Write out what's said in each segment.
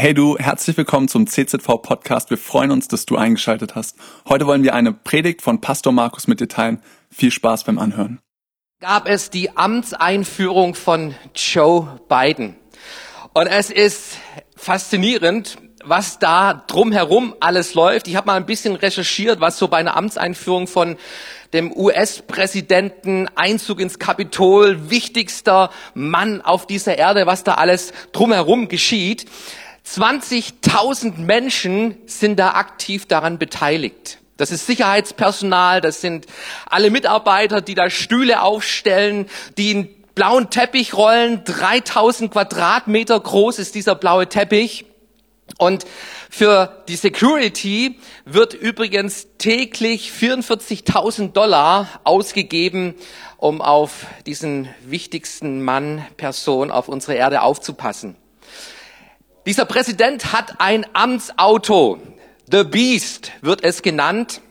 Hey du, herzlich willkommen zum CZV Podcast. Wir freuen uns, dass du eingeschaltet hast. Heute wollen wir eine Predigt von Pastor Markus mit dir teilen. Viel Spaß beim Anhören. Gab es die Amtseinführung von Joe Biden. Und es ist faszinierend, was da drumherum alles läuft. Ich habe mal ein bisschen recherchiert, was so bei einer Amtseinführung von dem US-Präsidenten, Einzug ins Kapitol, wichtigster Mann auf dieser Erde, was da alles drumherum geschieht. 20.000 Menschen sind da aktiv daran beteiligt. Das ist Sicherheitspersonal, das sind alle Mitarbeiter, die da Stühle aufstellen, die einen blauen Teppich rollen. 3000 Quadratmeter groß ist dieser blaue Teppich. Und für die Security wird übrigens täglich 44.000 Dollar ausgegeben, um auf diesen wichtigsten Mann, Person auf unserer Erde aufzupassen. Dieser Präsident hat ein Amtsauto. The Beast wird es genannt.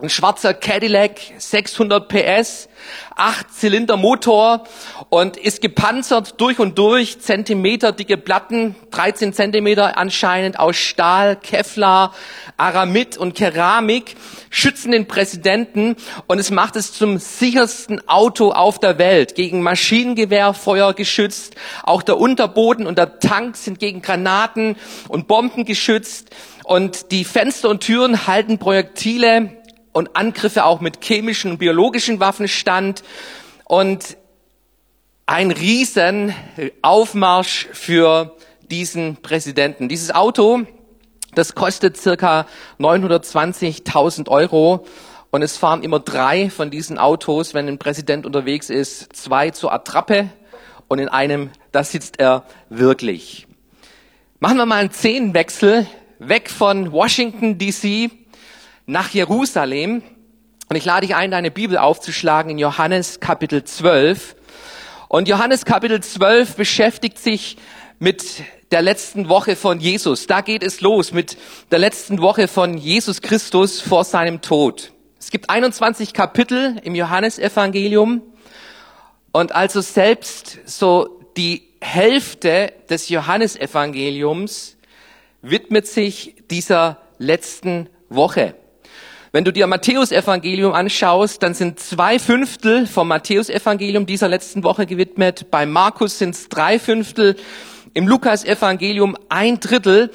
Ein schwarzer Cadillac, 600 PS, 8 Zylinder Motor und ist gepanzert durch und durch, Zentimeter dicke Platten, 13 Zentimeter anscheinend aus Stahl, Kevlar, Aramid und Keramik, schützen den Präsidenten und es macht es zum sichersten Auto auf der Welt, gegen Maschinengewehrfeuer geschützt, auch der Unterboden und der Tank sind gegen Granaten und Bomben geschützt und die Fenster und Türen halten Projektile und Angriffe auch mit chemischen und biologischen Waffen stand und ein riesen Aufmarsch für diesen Präsidenten. Dieses Auto, das kostet circa 920.000 Euro und es fahren immer drei von diesen Autos, wenn ein Präsident unterwegs ist, zwei zur Attrappe und in einem, da sitzt er wirklich. Machen wir mal einen Szenenwechsel weg von Washington DC nach Jerusalem. Und ich lade dich ein, deine Bibel aufzuschlagen in Johannes Kapitel 12. Und Johannes Kapitel 12 beschäftigt sich mit der letzten Woche von Jesus. Da geht es los mit der letzten Woche von Jesus Christus vor seinem Tod. Es gibt 21 Kapitel im Johannesevangelium und also selbst so die Hälfte des Johannesevangeliums widmet sich dieser letzten Woche. Wenn du dir Matthäus-Evangelium anschaust, dann sind zwei Fünftel vom Matthäus-Evangelium dieser letzten Woche gewidmet. Bei Markus sind es drei Fünftel, im Lukas-Evangelium ein Drittel.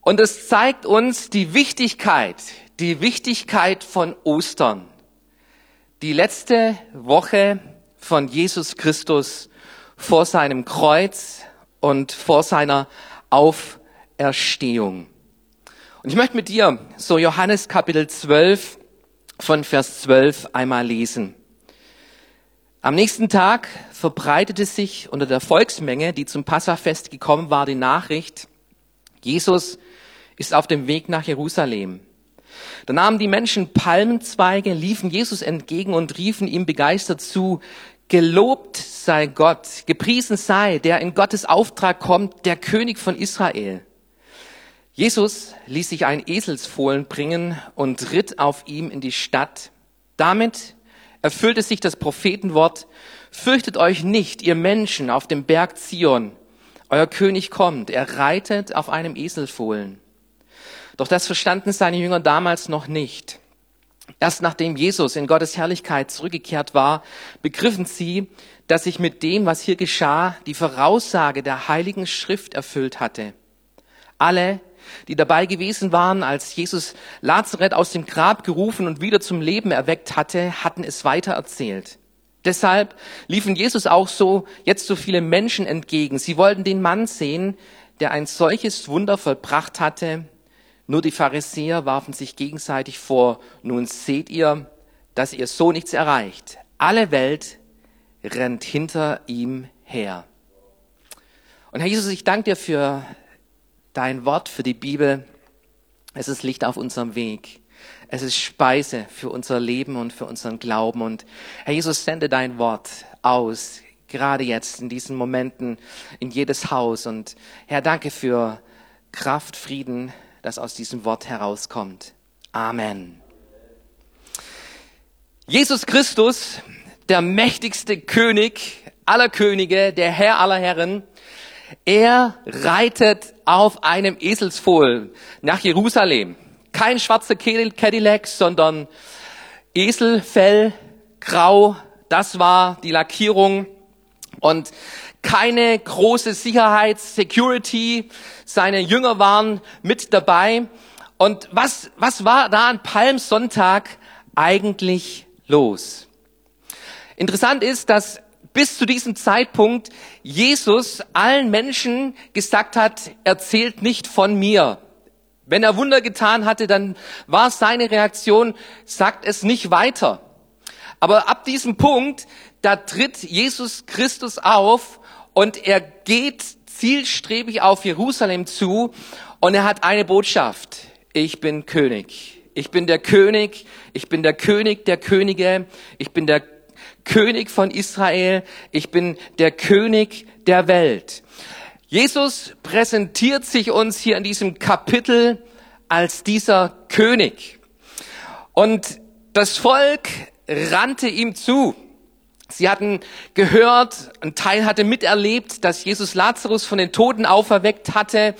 Und es zeigt uns die Wichtigkeit, die Wichtigkeit von Ostern. Die letzte Woche von Jesus Christus vor seinem Kreuz und vor seiner Auferstehung. Und ich möchte mit dir so Johannes Kapitel 12 von Vers 12 einmal lesen. Am nächsten Tag verbreitete sich unter der Volksmenge, die zum Passafest gekommen war, die Nachricht, Jesus ist auf dem Weg nach Jerusalem. Da nahmen die Menschen Palmenzweige, liefen Jesus entgegen und riefen ihm begeistert zu, Gelobt sei Gott, gepriesen sei, der in Gottes Auftrag kommt, der König von Israel. Jesus ließ sich ein Eselsfohlen bringen und ritt auf ihm in die Stadt. Damit erfüllte sich das Prophetenwort, fürchtet euch nicht, ihr Menschen auf dem Berg Zion. Euer König kommt, er reitet auf einem Eselfohlen. Doch das verstanden seine Jünger damals noch nicht. Erst nachdem Jesus in Gottes Herrlichkeit zurückgekehrt war, begriffen sie, dass sich mit dem, was hier geschah, die Voraussage der Heiligen Schrift erfüllt hatte. Alle, die dabei gewesen waren, als Jesus Lazareth aus dem Grab gerufen und wieder zum Leben erweckt hatte, hatten es weiter erzählt. Deshalb liefen Jesus auch so jetzt so viele Menschen entgegen. Sie wollten den Mann sehen, der ein solches Wunder vollbracht hatte. Nur die Pharisäer warfen sich gegenseitig vor, nun seht ihr, dass ihr so nichts erreicht. Alle Welt rennt hinter ihm her. Und Herr Jesus, ich danke dir für dein Wort für die Bibel. Es ist Licht auf unserem Weg. Es ist Speise für unser Leben und für unseren Glauben. Und Herr Jesus, sende dein Wort aus, gerade jetzt in diesen Momenten, in jedes Haus. Und Herr, danke für Kraft, Frieden, das aus diesem Wort herauskommt. Amen. Jesus Christus, der mächtigste König aller Könige, der Herr aller Herren, Er reitet auf einem Eselsfohlen nach Jerusalem. Kein schwarzer Cadillac, sondern Eselfell, grau, das war die Lackierung und keine große Sicherheit, Security. Seine Jünger waren mit dabei. Und was, was war da an Palmsonntag eigentlich los? Interessant ist, dass bis zu diesem Zeitpunkt Jesus allen Menschen gesagt hat, erzählt nicht von mir. Wenn er Wunder getan hatte, dann war seine Reaktion, sagt es nicht weiter. Aber ab diesem Punkt, da tritt Jesus Christus auf und er geht zielstrebig auf Jerusalem zu und er hat eine Botschaft. Ich bin König. Ich bin der König. Ich bin der König der Könige. Ich bin der König von Israel. Ich bin der König der Welt. Jesus präsentiert sich uns hier in diesem Kapitel als dieser König. Und das Volk rannte ihm zu. Sie hatten gehört, ein Teil hatte miterlebt, dass Jesus Lazarus von den Toten auferweckt hatte.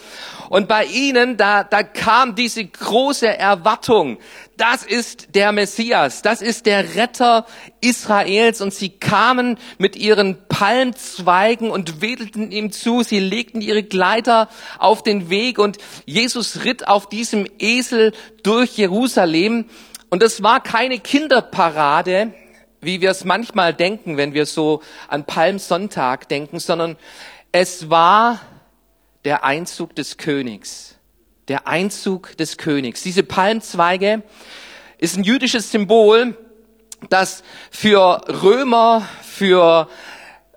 Und bei ihnen, da, da kam diese große Erwartung. Das ist der Messias, das ist der Retter Israels. Und sie kamen mit ihren Palmzweigen und wedelten ihm zu. Sie legten ihre Gleiter auf den Weg und Jesus ritt auf diesem Esel durch Jerusalem. Und es war keine Kinderparade, wie wir es manchmal denken, wenn wir so an Palmsonntag denken, sondern es war der Einzug des Königs. Der Einzug des Königs. Diese Palmzweige ist ein jüdisches Symbol, das für Römer, für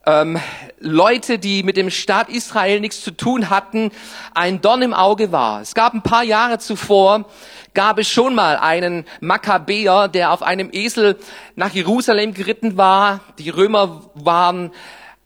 ähm, Leute, die mit dem Staat Israel nichts zu tun hatten, ein Dorn im Auge war. Es gab ein paar Jahre zuvor gab es schon mal einen Makkabäer, der auf einem Esel nach Jerusalem geritten war. Die Römer waren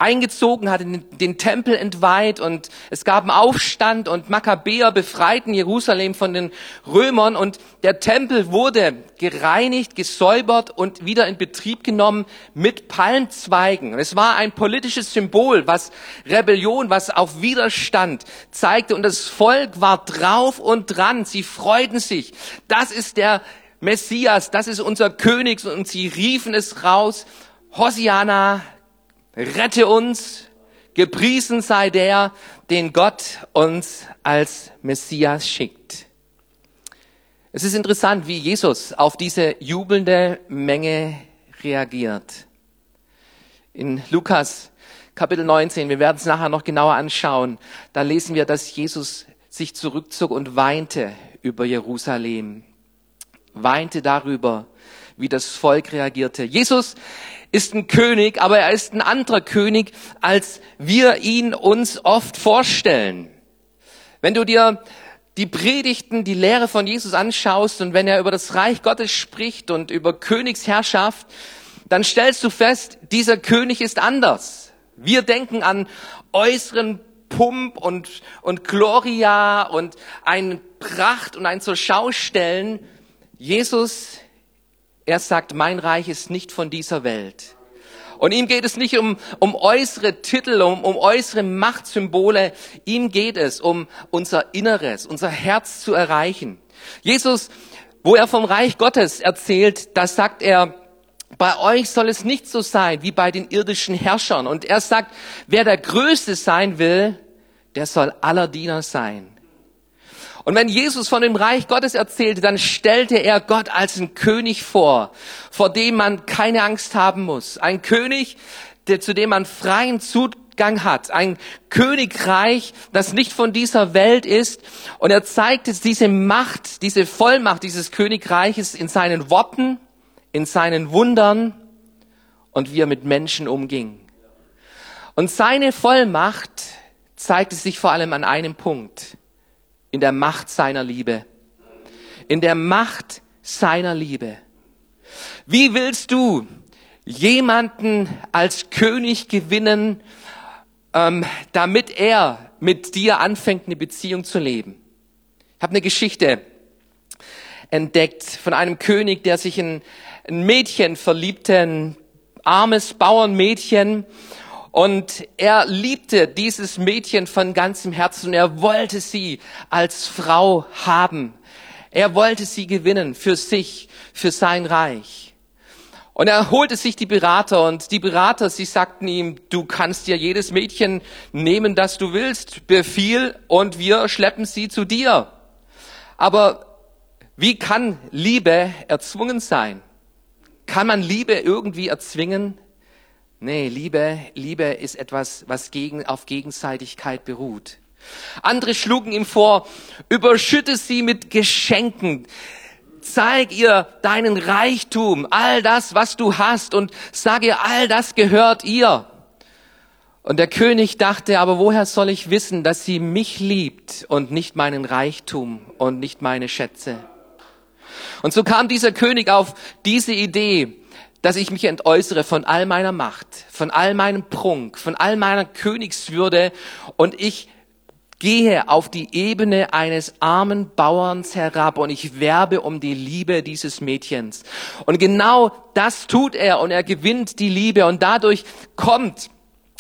eingezogen, hatte den Tempel entweiht und es gab einen Aufstand und Makkabäer befreiten Jerusalem von den Römern und der Tempel wurde gereinigt, gesäubert und wieder in Betrieb genommen mit Palmzweigen. Es war ein politisches Symbol, was Rebellion, was auf Widerstand zeigte und das Volk war drauf und dran. Sie freuten sich. Das ist der Messias, das ist unser König und sie riefen es raus. Hosiana, Rette uns, gepriesen sei der, den Gott uns als Messias schickt. Es ist interessant, wie Jesus auf diese jubelnde Menge reagiert. In Lukas Kapitel 19, wir werden es nachher noch genauer anschauen, da lesen wir, dass Jesus sich zurückzog und weinte über Jerusalem, weinte darüber, wie das Volk reagierte. Jesus ist ein König, aber er ist ein anderer König, als wir ihn uns oft vorstellen. Wenn du dir die Predigten, die Lehre von Jesus anschaust und wenn er über das Reich Gottes spricht und über Königsherrschaft, dann stellst du fest, dieser König ist anders. Wir denken an äußeren Pump und, und Gloria und ein Pracht und ein zur Schaustellen. Jesus er sagt, mein Reich ist nicht von dieser Welt. Und ihm geht es nicht um, um äußere Titel, um, um äußere Machtsymbole. Ihm geht es um unser Inneres, unser Herz zu erreichen. Jesus, wo er vom Reich Gottes erzählt, da sagt er, bei euch soll es nicht so sein wie bei den irdischen Herrschern. Und er sagt, wer der Größte sein will, der soll aller Diener sein. Und wenn Jesus von dem Reich Gottes erzählte, dann stellte er Gott als einen König vor, vor dem man keine Angst haben muss. Ein König, der, zu dem man freien Zugang hat. Ein Königreich, das nicht von dieser Welt ist. Und er zeigt jetzt diese Macht, diese Vollmacht dieses Königreiches in seinen Worten, in seinen Wundern und wie er mit Menschen umging. Und seine Vollmacht zeigte sich vor allem an einem Punkt in der Macht seiner Liebe. In der Macht seiner Liebe. Wie willst du jemanden als König gewinnen, ähm, damit er mit dir anfängt, eine Beziehung zu leben? Ich habe eine Geschichte entdeckt von einem König, der sich in ein Mädchen verliebte, ein armes Bauernmädchen. Und er liebte dieses Mädchen von ganzem Herzen er wollte sie als Frau haben. Er wollte sie gewinnen für sich, für sein Reich. Und er holte sich die Berater und die Berater, sie sagten ihm, du kannst dir jedes Mädchen nehmen, das du willst, befiehl und wir schleppen sie zu dir. Aber wie kann Liebe erzwungen sein? Kann man Liebe irgendwie erzwingen? Nee, Liebe, Liebe ist etwas, was gegen, auf Gegenseitigkeit beruht. Andere schlugen ihm vor, überschütte sie mit Geschenken. Zeig ihr deinen Reichtum, all das, was du hast und sag ihr, all das gehört ihr. Und der König dachte, aber woher soll ich wissen, dass sie mich liebt und nicht meinen Reichtum und nicht meine Schätze? Und so kam dieser König auf diese Idee, dass ich mich entäußere von all meiner Macht, von all meinem Prunk, von all meiner Königswürde und ich gehe auf die Ebene eines armen Bauerns herab und ich werbe um die Liebe dieses Mädchens. Und genau das tut er und er gewinnt die Liebe und dadurch kommt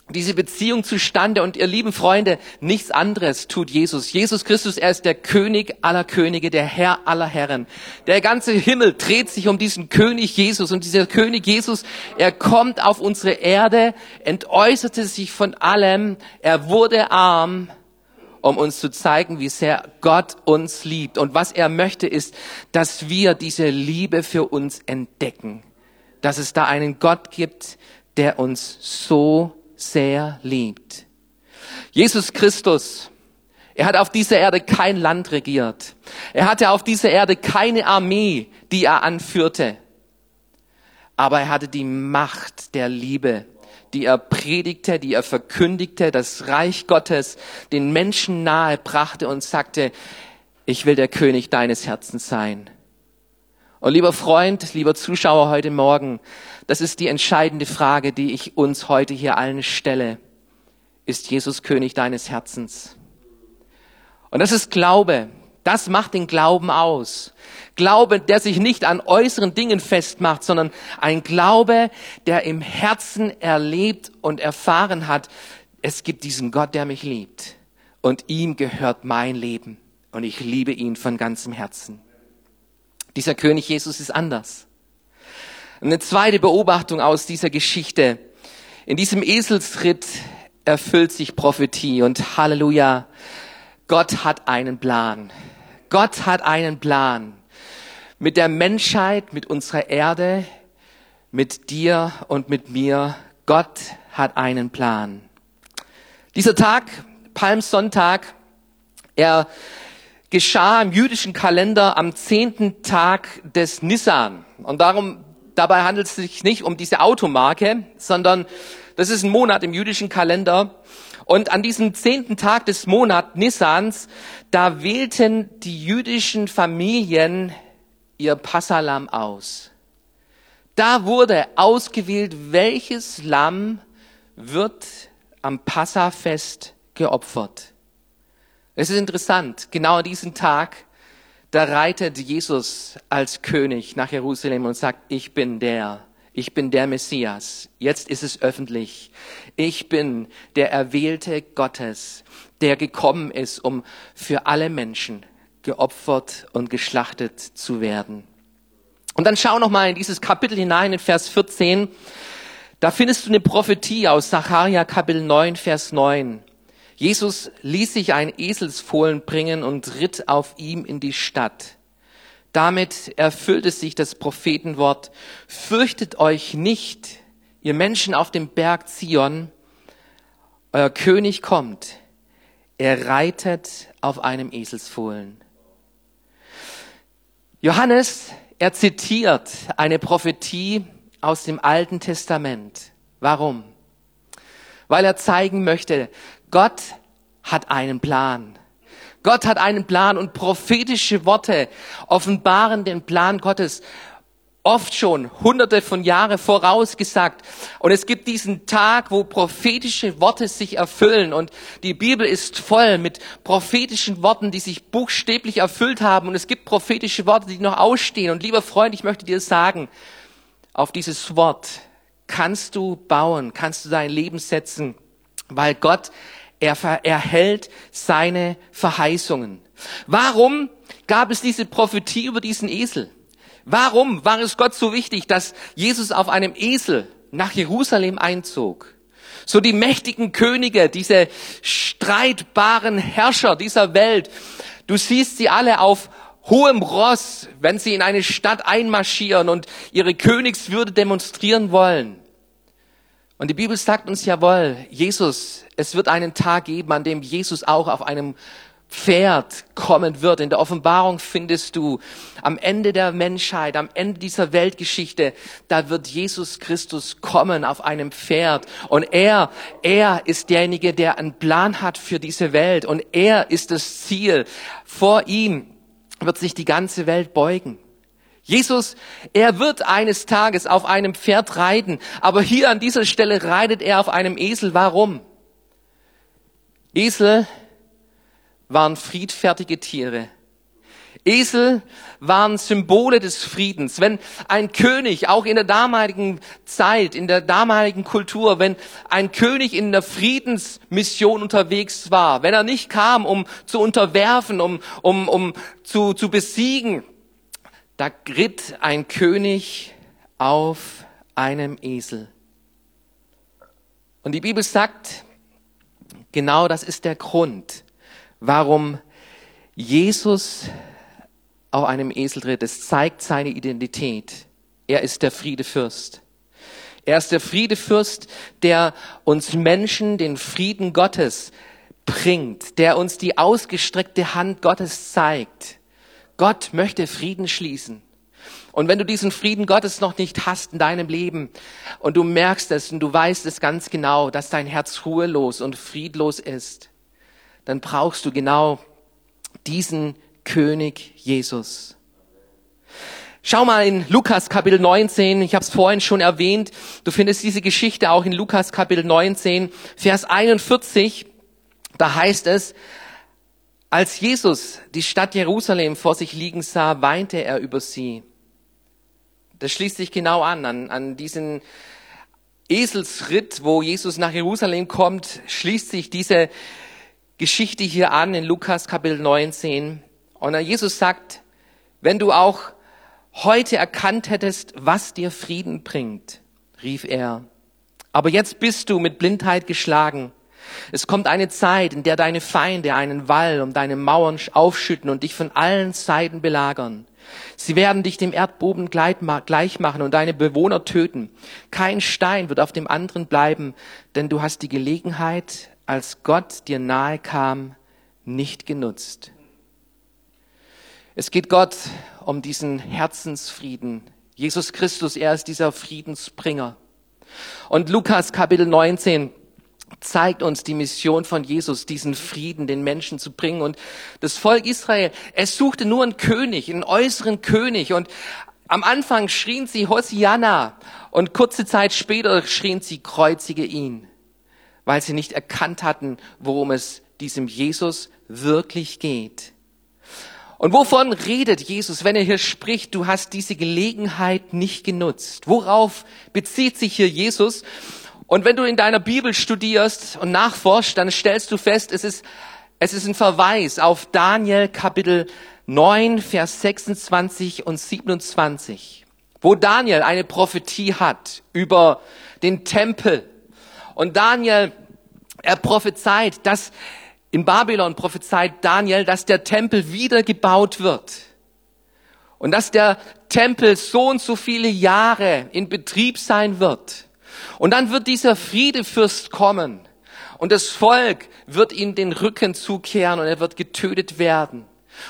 diese Beziehung zustande und ihr lieben Freunde, nichts anderes tut Jesus. Jesus Christus, er ist der König aller Könige, der Herr aller Herren. Der ganze Himmel dreht sich um diesen König Jesus und dieser König Jesus, er kommt auf unsere Erde, entäußerte sich von allem, er wurde arm, um uns zu zeigen, wie sehr Gott uns liebt. Und was er möchte, ist, dass wir diese Liebe für uns entdecken. Dass es da einen Gott gibt, der uns so sehr liebt. Jesus Christus, er hat auf dieser Erde kein Land regiert. Er hatte auf dieser Erde keine Armee, die er anführte. Aber er hatte die Macht der Liebe, die er predigte, die er verkündigte, das Reich Gottes den Menschen nahe brachte und sagte, ich will der König deines Herzens sein. Und lieber Freund, lieber Zuschauer heute Morgen, das ist die entscheidende Frage, die ich uns heute hier allen stelle. Ist Jesus König deines Herzens? Und das ist Glaube. Das macht den Glauben aus. Glaube, der sich nicht an äußeren Dingen festmacht, sondern ein Glaube, der im Herzen erlebt und erfahren hat, es gibt diesen Gott, der mich liebt. Und ihm gehört mein Leben. Und ich liebe ihn von ganzem Herzen. Dieser König Jesus ist anders. Eine zweite Beobachtung aus dieser Geschichte. In diesem Eselsritt erfüllt sich Prophetie und Halleluja. Gott hat einen Plan. Gott hat einen Plan. Mit der Menschheit, mit unserer Erde, mit dir und mit mir. Gott hat einen Plan. Dieser Tag, Palmsonntag, er geschah im jüdischen Kalender am zehnten Tag des Nissan. Und darum Dabei handelt es sich nicht um diese Automarke, sondern das ist ein Monat im jüdischen Kalender. Und an diesem zehnten Tag des Monats Nissans, da wählten die jüdischen Familien ihr Passalam aus. Da wurde ausgewählt, welches Lamm wird am Passafest geopfert. Es ist interessant, genau an diesem Tag da reitet Jesus als König nach Jerusalem und sagt, ich bin der, ich bin der Messias. Jetzt ist es öffentlich. Ich bin der Erwählte Gottes, der gekommen ist, um für alle Menschen geopfert und geschlachtet zu werden. Und dann schau noch mal in dieses Kapitel hinein, in Vers 14. Da findest du eine Prophetie aus Sacharja Kapitel 9, Vers 9. Jesus ließ sich ein Eselsfohlen bringen und ritt auf ihm in die Stadt. Damit erfüllte sich das Prophetenwort, fürchtet euch nicht, ihr Menschen auf dem Berg Zion, euer König kommt, er reitet auf einem Eselsfohlen. Johannes, er zitiert eine Prophetie aus dem Alten Testament. Warum? Weil er zeigen möchte, Gott hat einen Plan. Gott hat einen Plan und prophetische Worte offenbaren den Plan Gottes oft schon hunderte von Jahren vorausgesagt. Und es gibt diesen Tag, wo prophetische Worte sich erfüllen. Und die Bibel ist voll mit prophetischen Worten, die sich buchstäblich erfüllt haben. Und es gibt prophetische Worte, die noch ausstehen. Und lieber Freund, ich möchte dir sagen, auf dieses Wort kannst du bauen, kannst du dein Leben setzen, weil Gott, er erhält seine Verheißungen. Warum gab es diese Prophetie über diesen Esel? Warum war es Gott so wichtig, dass Jesus auf einem Esel nach Jerusalem einzog? So die mächtigen Könige, diese streitbaren Herrscher dieser Welt, du siehst sie alle auf hohem Ross, wenn sie in eine Stadt einmarschieren und ihre Königswürde demonstrieren wollen. Und die Bibel sagt uns jawohl, Jesus, es wird einen Tag geben, an dem Jesus auch auf einem Pferd kommen wird. In der Offenbarung findest du am Ende der Menschheit, am Ende dieser Weltgeschichte, da wird Jesus Christus kommen auf einem Pferd. Und er, er ist derjenige, der einen Plan hat für diese Welt. Und er ist das Ziel. Vor ihm wird sich die ganze Welt beugen. Jesus, er wird eines Tages auf einem Pferd reiten, aber hier an dieser Stelle reitet er auf einem Esel. Warum? Esel waren friedfertige Tiere. Esel waren Symbole des Friedens. Wenn ein König, auch in der damaligen Zeit, in der damaligen Kultur, wenn ein König in der Friedensmission unterwegs war, wenn er nicht kam, um zu unterwerfen, um, um, um zu, zu besiegen, da ritt ein König auf einem Esel. Und die Bibel sagt, genau das ist der Grund, warum Jesus auf einem Esel tritt. Es zeigt seine Identität. Er ist der Friedefürst. Er ist der Friedefürst, der uns Menschen den Frieden Gottes bringt, der uns die ausgestreckte Hand Gottes zeigt. Gott möchte Frieden schließen. Und wenn du diesen Frieden Gottes noch nicht hast in deinem Leben und du merkst es und du weißt es ganz genau, dass dein Herz ruhelos und friedlos ist, dann brauchst du genau diesen König Jesus. Schau mal in Lukas Kapitel 19, ich habe es vorhin schon erwähnt, du findest diese Geschichte auch in Lukas Kapitel 19, Vers 41, da heißt es, als Jesus die Stadt Jerusalem vor sich liegen sah, weinte er über sie. Das schließt sich genau an, an, an diesen Eselsritt, wo Jesus nach Jerusalem kommt, schließt sich diese Geschichte hier an in Lukas Kapitel 19. Und Jesus sagt, wenn du auch heute erkannt hättest, was dir Frieden bringt, rief er. Aber jetzt bist du mit Blindheit geschlagen. Es kommt eine Zeit, in der deine Feinde einen Wall um deine Mauern aufschütten und dich von allen Seiten belagern. Sie werden dich dem Erdboden gleich machen und deine Bewohner töten. Kein Stein wird auf dem anderen bleiben, denn du hast die Gelegenheit, als Gott dir nahe kam, nicht genutzt. Es geht Gott um diesen Herzensfrieden. Jesus Christus, er ist dieser Friedensbringer. Und Lukas Kapitel 19 zeigt uns die Mission von Jesus, diesen Frieden den Menschen zu bringen. Und das Volk Israel, es suchte nur einen König, einen äußeren König. Und am Anfang schrien sie Hosianna und kurze Zeit später schrien sie, kreuzige ihn weil sie nicht erkannt hatten, worum es diesem Jesus wirklich geht. Und wovon redet Jesus, wenn er hier spricht, du hast diese Gelegenheit nicht genutzt? Worauf bezieht sich hier Jesus? Und wenn du in deiner Bibel studierst und nachforschst, dann stellst du fest, es ist, es ist ein Verweis auf Daniel Kapitel 9, Vers 26 und 27, wo Daniel eine Prophetie hat über den Tempel und Daniel, er prophezeit, dass in Babylon prophezeit Daniel, dass der Tempel wieder gebaut wird. Und dass der Tempel so und so viele Jahre in Betrieb sein wird. Und dann wird dieser Friedefürst kommen. Und das Volk wird ihm den Rücken zukehren und er wird getötet werden.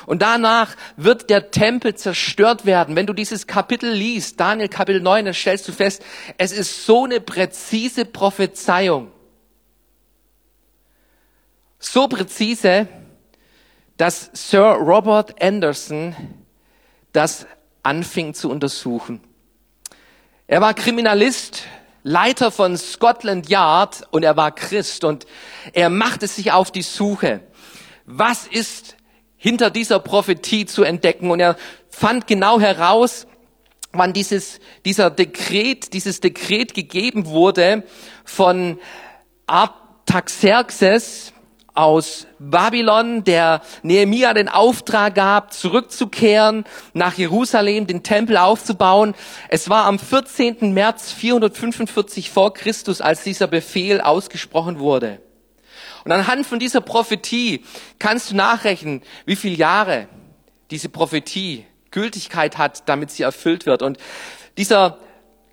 Und danach wird der Tempel zerstört werden. Wenn du dieses Kapitel liest, Daniel Kapitel 9, dann stellst du fest, es ist so eine präzise Prophezeiung. So präzise, dass Sir Robert Anderson das anfing zu untersuchen. Er war Kriminalist, Leiter von Scotland Yard und er war Christ und er machte sich auf die Suche. Was ist hinter dieser Prophetie zu entdecken. Und er fand genau heraus, wann dieses, dieser Dekret, dieses Dekret gegeben wurde von Artaxerxes aus Babylon, der Nehemia den Auftrag gab, zurückzukehren nach Jerusalem, den Tempel aufzubauen. Es war am 14. März 445 vor Christus, als dieser Befehl ausgesprochen wurde. Und anhand von dieser Prophetie kannst du nachrechnen, wie viele Jahre diese Prophetie Gültigkeit hat, damit sie erfüllt wird. Und dieser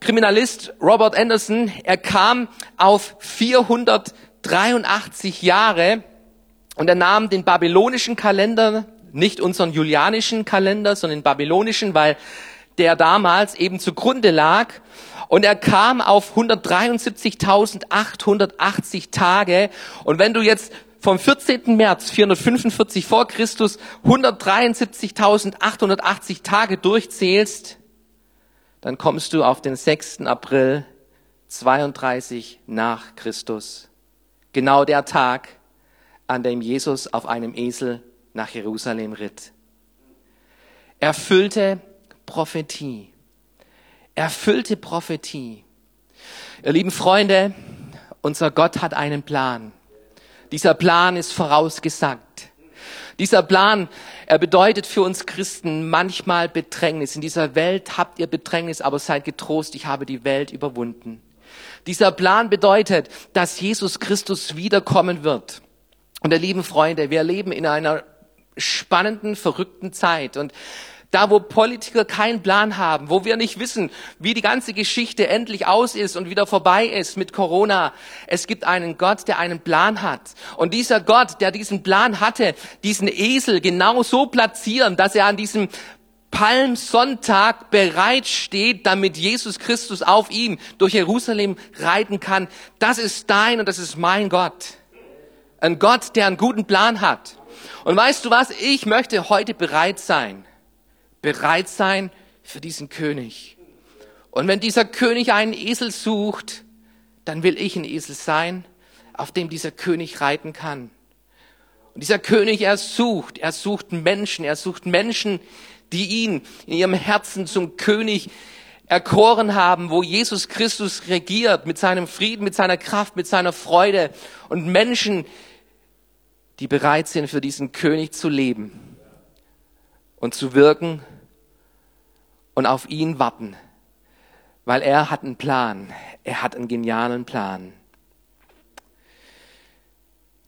Kriminalist Robert Anderson, er kam auf 483 Jahre und er nahm den babylonischen Kalender, nicht unseren julianischen Kalender, sondern den babylonischen, weil der damals eben zugrunde lag. Und er kam auf 173.880 Tage. Und wenn du jetzt vom 14. März 445 vor Christus 173.880 Tage durchzählst, dann kommst du auf den 6. April 32 nach Christus. Genau der Tag, an dem Jesus auf einem Esel nach Jerusalem ritt. Erfüllte Prophetie. Erfüllte Prophetie. Ihr lieben Freunde, unser Gott hat einen Plan. Dieser Plan ist vorausgesagt. Dieser Plan, er bedeutet für uns Christen manchmal Bedrängnis. In dieser Welt habt ihr Bedrängnis, aber seid getrost, ich habe die Welt überwunden. Dieser Plan bedeutet, dass Jesus Christus wiederkommen wird. Und ihr lieben Freunde, wir leben in einer spannenden, verrückten Zeit. Und da, wo Politiker keinen Plan haben, wo wir nicht wissen, wie die ganze Geschichte endlich aus ist und wieder vorbei ist mit Corona. Es gibt einen Gott, der einen Plan hat. Und dieser Gott, der diesen Plan hatte, diesen Esel genau so platzieren, dass er an diesem Palmsonntag bereit steht, damit Jesus Christus auf ihm durch Jerusalem reiten kann. Das ist dein und das ist mein Gott. Ein Gott, der einen guten Plan hat. Und weißt du was? Ich möchte heute bereit sein bereit sein für diesen König. Und wenn dieser König einen Esel sucht, dann will ich ein Esel sein, auf dem dieser König reiten kann. Und dieser König, er sucht, er sucht Menschen, er sucht Menschen, die ihn in ihrem Herzen zum König erkoren haben, wo Jesus Christus regiert mit seinem Frieden, mit seiner Kraft, mit seiner Freude und Menschen, die bereit sind, für diesen König zu leben und zu wirken und auf ihn warten, weil er hat einen Plan. Er hat einen genialen Plan.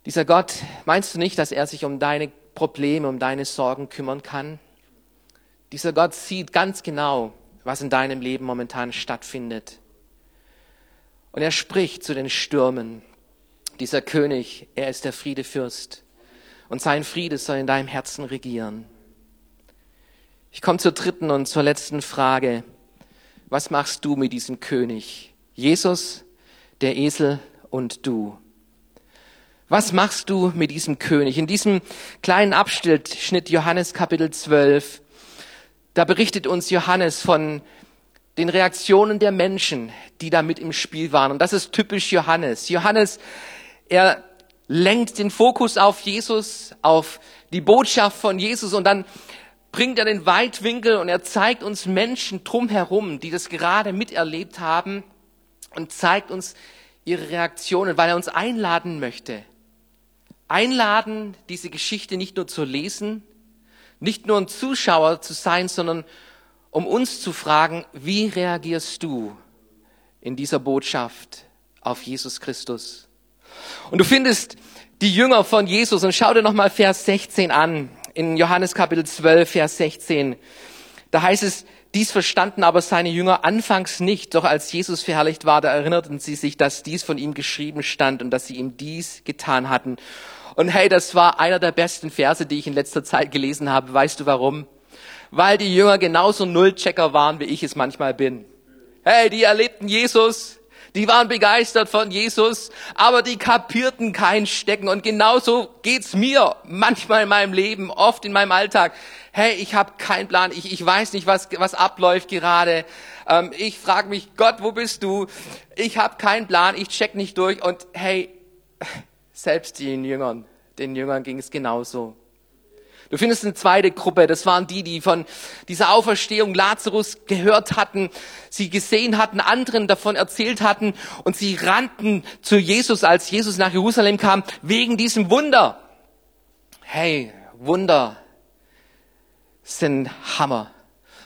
Dieser Gott, meinst du nicht, dass er sich um deine Probleme, um deine Sorgen kümmern kann? Dieser Gott sieht ganz genau, was in deinem Leben momentan stattfindet. Und er spricht zu den Stürmen. Dieser König, er ist der Friedefürst. Und sein Friede soll in deinem Herzen regieren. Ich komme zur dritten und zur letzten Frage. Was machst du mit diesem König? Jesus, der Esel und du. Was machst du mit diesem König? In diesem kleinen Abschnitt Johannes Kapitel 12, da berichtet uns Johannes von den Reaktionen der Menschen, die da mit im Spiel waren. Und das ist typisch Johannes. Johannes, er lenkt den Fokus auf Jesus, auf die Botschaft von Jesus und dann bringt er den Weitwinkel und er zeigt uns Menschen drumherum, die das gerade miterlebt haben und zeigt uns ihre Reaktionen, weil er uns einladen möchte. Einladen, diese Geschichte nicht nur zu lesen, nicht nur ein Zuschauer zu sein, sondern um uns zu fragen, wie reagierst du in dieser Botschaft auf Jesus Christus? Und du findest die Jünger von Jesus und schau dir nochmal Vers 16 an in Johannes Kapitel 12, Vers 16. Da heißt es, dies verstanden aber seine Jünger anfangs nicht, doch als Jesus verherrlicht war, da erinnerten sie sich, dass dies von ihm geschrieben stand und dass sie ihm dies getan hatten. Und hey, das war einer der besten Verse, die ich in letzter Zeit gelesen habe. Weißt du warum? Weil die Jünger genauso Nullchecker waren, wie ich es manchmal bin. Hey, die erlebten Jesus, die waren begeistert von Jesus, aber die kapierten kein Stecken. Und genauso geht's mir manchmal in meinem Leben, oft in meinem Alltag. Hey, ich habe keinen Plan, ich, ich weiß nicht, was, was abläuft gerade. Ähm, ich frage mich, Gott, wo bist du? Ich habe keinen Plan, ich check nicht durch. Und hey, selbst den Jüngern, den Jüngern ging es genauso. Du findest eine zweite Gruppe, das waren die, die von dieser Auferstehung Lazarus gehört hatten, sie gesehen hatten, anderen davon erzählt hatten und sie rannten zu Jesus, als Jesus nach Jerusalem kam, wegen diesem Wunder. Hey, Wunder sind Hammer.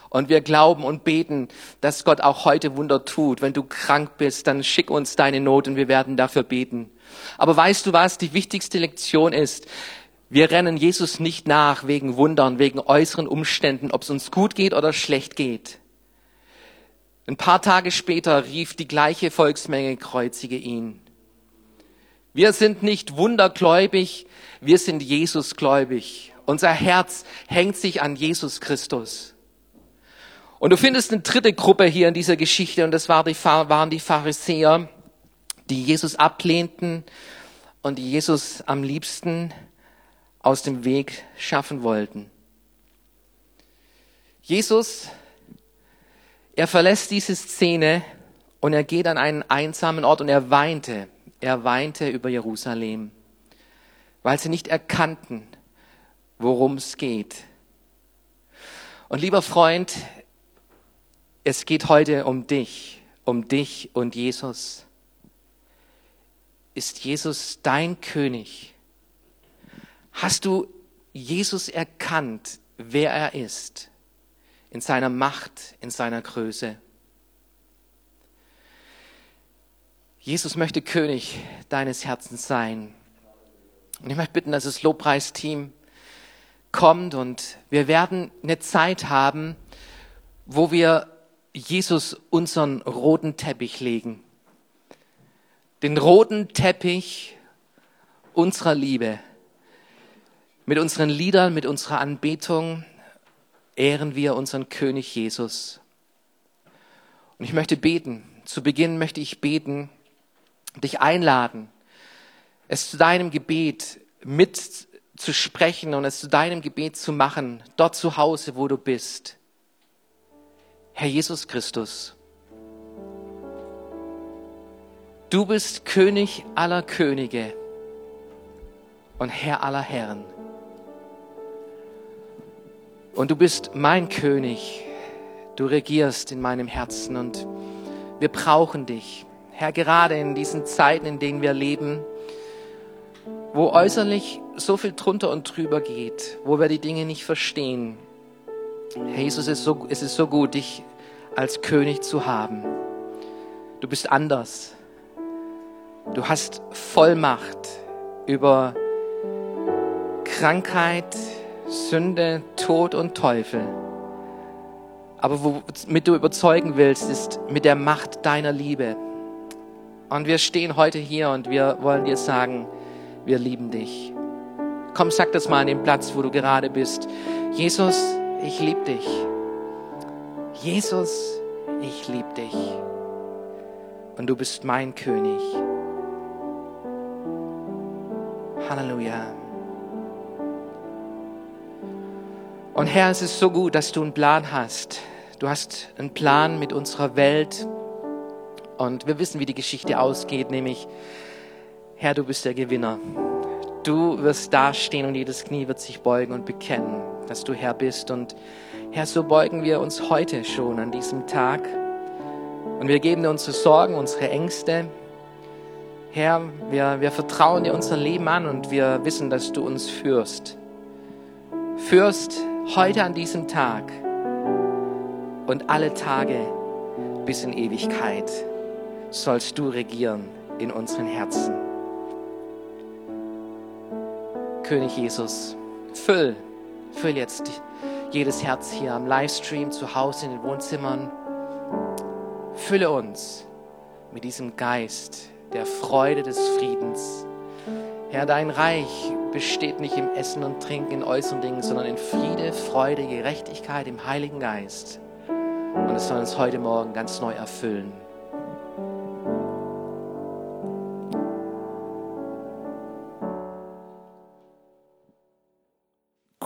Und wir glauben und beten, dass Gott auch heute Wunder tut. Wenn du krank bist, dann schick uns deine Not und wir werden dafür beten. Aber weißt du was? Die wichtigste Lektion ist, wir rennen Jesus nicht nach wegen Wundern, wegen äußeren Umständen, ob es uns gut geht oder schlecht geht. Ein paar Tage später rief die gleiche Volksmenge, kreuzige ihn. Wir sind nicht wundergläubig, wir sind Jesusgläubig. Unser Herz hängt sich an Jesus Christus. Und du findest eine dritte Gruppe hier in dieser Geschichte und das waren die Pharisäer, die Jesus ablehnten und die Jesus am liebsten aus dem Weg schaffen wollten. Jesus, er verlässt diese Szene und er geht an einen einsamen Ort und er weinte. Er weinte über Jerusalem, weil sie nicht erkannten, worum es geht. Und lieber Freund, es geht heute um dich, um dich und Jesus. Ist Jesus dein König? Hast du Jesus erkannt, wer er ist, in seiner Macht, in seiner Größe? Jesus möchte König deines Herzens sein. Und ich möchte bitten, dass das Lobpreisteam kommt und wir werden eine Zeit haben, wo wir Jesus unseren roten Teppich legen. Den roten Teppich unserer Liebe. Mit unseren Liedern, mit unserer Anbetung ehren wir unseren König Jesus. Und ich möchte beten. Zu Beginn möchte ich beten, dich einladen, es zu deinem Gebet mitzusprechen und es zu deinem Gebet zu machen, dort zu Hause, wo du bist. Herr Jesus Christus, du bist König aller Könige und Herr aller Herren. Und du bist mein König. Du regierst in meinem Herzen und wir brauchen dich. Herr, gerade in diesen Zeiten, in denen wir leben, wo äußerlich so viel drunter und drüber geht, wo wir die Dinge nicht verstehen. Herr Jesus, es ist so, es ist so gut, dich als König zu haben. Du bist anders. Du hast Vollmacht über Krankheit, Sünde, Tod und Teufel. Aber womit du überzeugen willst, ist mit der Macht deiner Liebe. Und wir stehen heute hier und wir wollen dir sagen, wir lieben dich. Komm, sag das mal an dem Platz, wo du gerade bist. Jesus, ich liebe dich. Jesus, ich liebe dich. Und du bist mein König. Halleluja. Und Herr, es ist so gut, dass du einen Plan hast. Du hast einen Plan mit unserer Welt. Und wir wissen, wie die Geschichte ausgeht, nämlich, Herr, du bist der Gewinner. Du wirst dastehen und jedes Knie wird sich beugen und bekennen, dass du Herr bist. Und Herr, so beugen wir uns heute schon an diesem Tag. Und wir geben dir unsere Sorgen, unsere Ängste. Herr, wir, wir vertrauen dir unser Leben an und wir wissen, dass du uns führst. Führst heute an diesem Tag und alle Tage bis in Ewigkeit sollst du regieren in unseren Herzen. König Jesus, füll, füll jetzt jedes Herz hier am Livestream, zu Hause in den Wohnzimmern. Fülle uns mit diesem Geist der Freude des Friedens. Herr, dein Reich besteht nicht im Essen und Trinken, in äußeren Dingen, sondern in Friede, Freude, Gerechtigkeit im Heiligen Geist. Und es soll uns heute Morgen ganz neu erfüllen.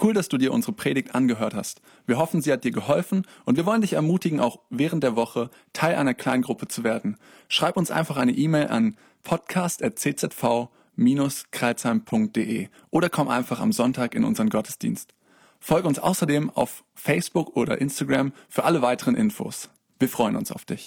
Cool, dass du dir unsere Predigt angehört hast. Wir hoffen, sie hat dir geholfen und wir wollen dich ermutigen, auch während der Woche Teil einer Kleingruppe zu werden. Schreib uns einfach eine E-Mail an podcast.czv.de kreuzheim.de oder komm einfach am Sonntag in unseren Gottesdienst. Folge uns außerdem auf Facebook oder Instagram für alle weiteren Infos. Wir freuen uns auf dich.